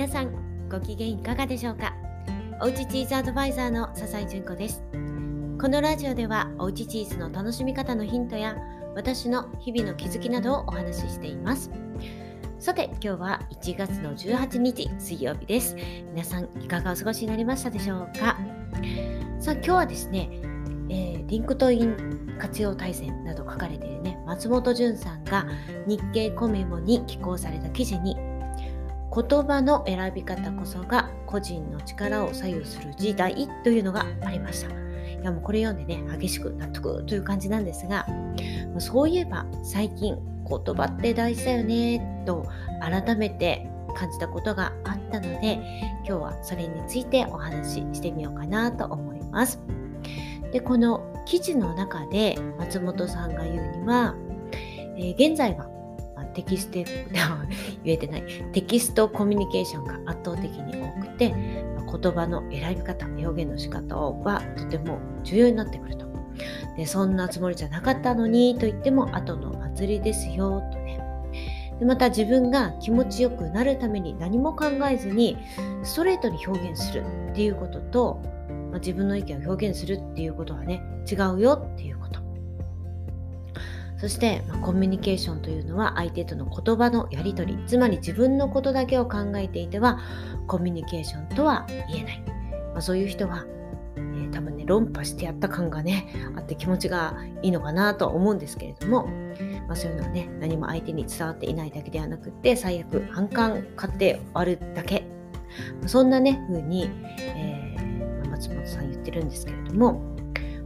皆さんご機嫌いかがでしょうか？おうちチーズアドバイザーの笹井純子です。このラジオではおうちチーズの楽しみ方のヒントや私の日々の気づきなどをお話ししています。さて今日は1月の18日水曜日です。皆さんいかがお過ごしになりましたでしょうか？さあ今日はですね、えー、リンクトイン活用大全など書かれているね松本潤さんが日経コメモに寄稿された記事に言葉の選び方こそが個人の力を左右する時代というのがありました。いやもうこれ読んでね激しく納得という感じなんですがそういえば最近言葉って大事だよねと改めて感じたことがあったので今日はそれについてお話ししてみようかなと思います。でこの記事の中で松本さんが言うには、えー、現在はテキスト 言えてない。テキストコミュニケーションが圧倒的に多くて言葉の選び方表現の仕方はとても重要になってくると。でそんなつもりじゃなかったのにと言っても後の祭りですよとね。でまた自分が気持ちよくなるために何も考えずにストレートに表現するっていうことと、まあ、自分の意見を表現するっていうことはね違うよっていうそして、まあ、コミュニケーションというのは相手との言葉のやり取りつまり自分のことだけを考えていてはコミュニケーションとは言えない、まあ、そういう人は、えー、多分ね論破してやった感がねあって気持ちがいいのかなとは思うんですけれども、まあ、そういうのはね何も相手に伝わっていないだけではなくって最悪反感買って終わるだけそんなね風に、えー、松本さん言ってるんですけれども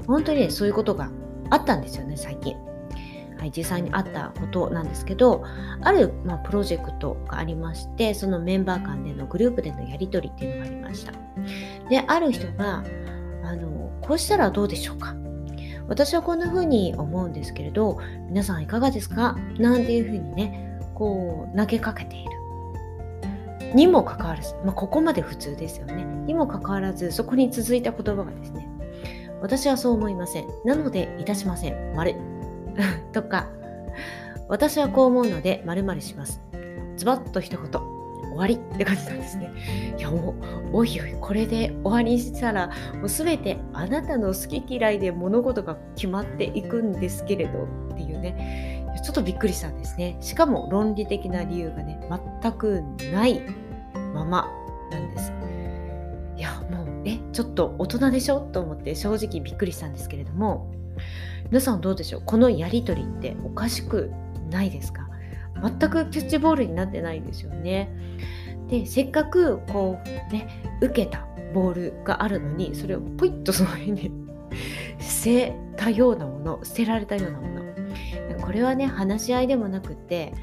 本当にねそういうことがあったんですよね最近。はい、実際にあったことなんですけどある、まあ、プロジェクトがありましてそのメンバー間でのグループでのやり取りっていうのがありました。である人があのこうしたらどうでしょうか？私はこんな風に思うんですけれど皆さんいかがですか？なんていう風にねこう投げかけている。にもかかわらず、まあ、ここまで普通ですよね。にもかかわらずそこに続いた言葉がですね私はそう思いません。なのでいたしません。丸とか、私はこう思うので〇〇します。ズバッと一言、終わりって感じなんですね。いやもう、おいおい、これで終わりにしたら、もう全てあなたの好き嫌いで物事が決まっていくんですけれどっていうね、ちょっとびっくりしたんですね。しかも論理的な理由がね、全くないままなんです。いや、もう、え、ちょっと大人でしょ？と思って正直びっくりしたんですけれども、皆さんどうでしょう？このやり取りっておかしくないですか？全くキャッチボールになってないですよね。でせっかくこうね受けたボールがあるのにそれをポイッとその辺に 捨てたようなもの捨てられたようなものこれはね話し合いでもなくて、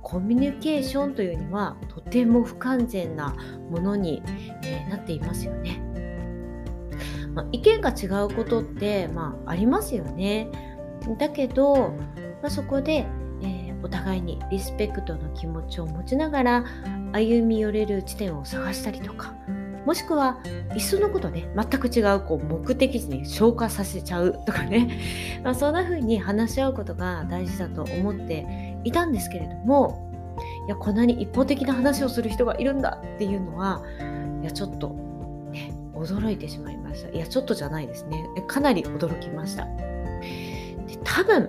コミュニケーションというにはとても不完全なものに、なっていますよね。まあ、意見が違うことって、まあ、ありますよね。だけど、まあ、そこで、えー、お互いにリスペクトの気持ちを持ちながら歩み寄れる地点を探したりとかもしくはいっそのことね全く違うこう目的地に消化させちゃうとかね、まあ、そんな風に話し合うことが大事だと思っていたんですけれどもいやこんなに一方的な話をする人がいるんだっていうのはいやちょっと驚いてしまいました。いや、ちょっとじゃないですね。かなり驚きました。で多分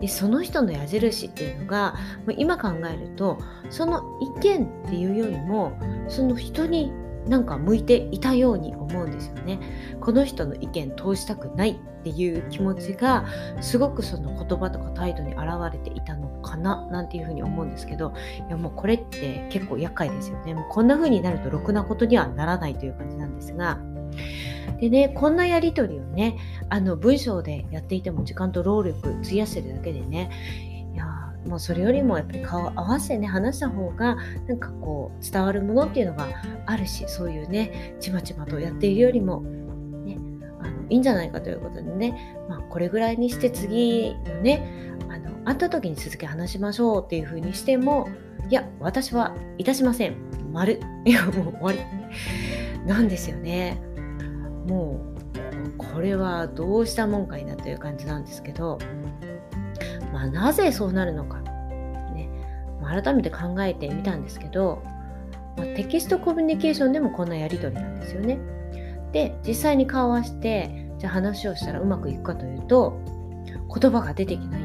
でその人の矢印っていうのが今考えるとその意見っていうよりもその人になんか向いていたように思うんですよね。この人の意見通したくないっていう気持ちがすごくその言葉とか態度に表れていたのかななんていうふうに思うんですけどいやもうこれって結構厄介ですよね。もうこんな風になるとろくなことにはならないという感じなんですが。でね、こんなやり取りをね、あの文章でやっていても時間と労力費やしてるだけでね、いやもうそれよりもやっぱり顔を合わせてね、話した方が、なんかこう、伝わるものっていうのがあるし、そういうね、ちまちまとやっているよりも、ね、あのいいんじゃないかということでね、まあ、これぐらいにして次のね、あの会った時に続き話しましょうっていう風にしても、いや、私はいたしません。丸。いや、もう終わり。なんですよね。もうこれはどうしたもんかいなという感じなんですけど、まあ、なぜそうなるのか、ね、改めて考えてみたんですけどまあ、テキストコミュニケーションでもこんなやり取りなんですよね。で実際に顔を合わせてじゃあ話をしたらうまくいくかというと言葉が出てきない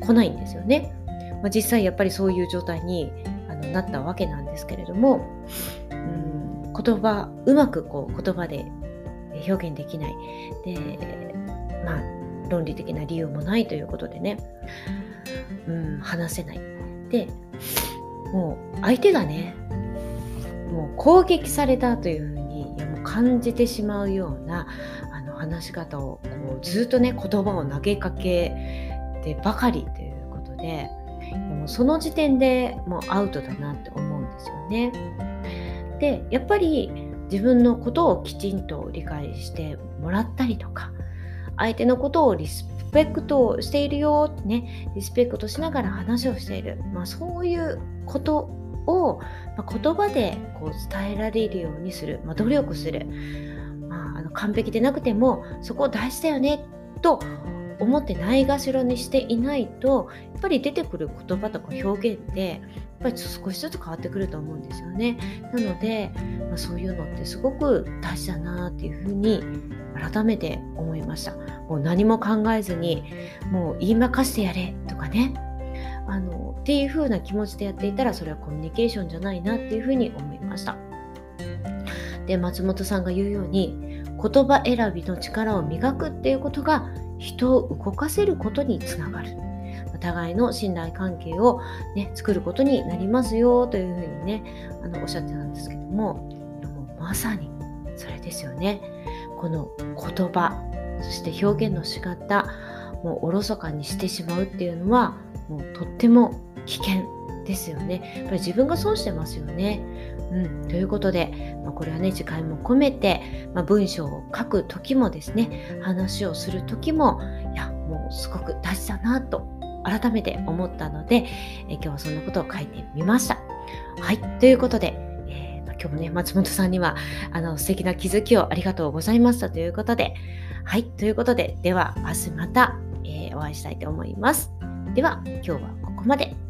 来ないんですよね。まあ、実際やっぱりそういう状態にあのなったわけなんですけれども、うん、言葉うまくこう言葉で表現できないでまあ論理的な理由もないということでね、うん、話せない。でもう相手がねもう攻撃されたというふうにいやもう感じてしまうようなあの話し方をこうずっとね言葉を投げかけてばかりということででもその時点でもうアウトだなって思うんですよね。でやっぱり自分のことをきちんと理解してもらったりとか相手のことをリスペクトしているよってねリスペクトしながら話をしている、まあ、そういうことを、言葉でこう伝えられるようにする、まあ、努力する、まあ、あの完璧でなくてもそこ大事だよねと思ってないがしろにしていないとやっぱり出てくる言葉とか表現ってやっぱり少しずつ変わってくると思うんですよね。なので、まあ、そういうのってすごく大事だなっていうふうに改めて思いました。もう何も考えずにもう言いまかしてやれとかねあのっていう風な気持ちでやっていたらそれはコミュニケーションじゃないなっていう風に思いましたで松本さんが言うように言葉選びの力を磨くっていうことが人を動かせることにつながる。お互いの信頼関係を、ね、作ることになりますよというふうにねあのおっしゃってたんですけどももまさにそれですよね。この言葉そして表現の仕方もうおろそかにしてしまうっていうのはもうとっても危険。ですよね。やっぱり自分が損してますよね。うん、ということで、まあ、これはね次回も込めて、まあ、文章を書く時もですね話をする時もいやもうすごく大事だなと改めて思ったので、え今日はそんなことを書いてみました。はいということで、えー、まあ、今日もね松本さんにはあの素敵な気づきをありがとうございましたということではい、ということで、では明日また、えー、お会いしたいと思います。では、今日はここまで。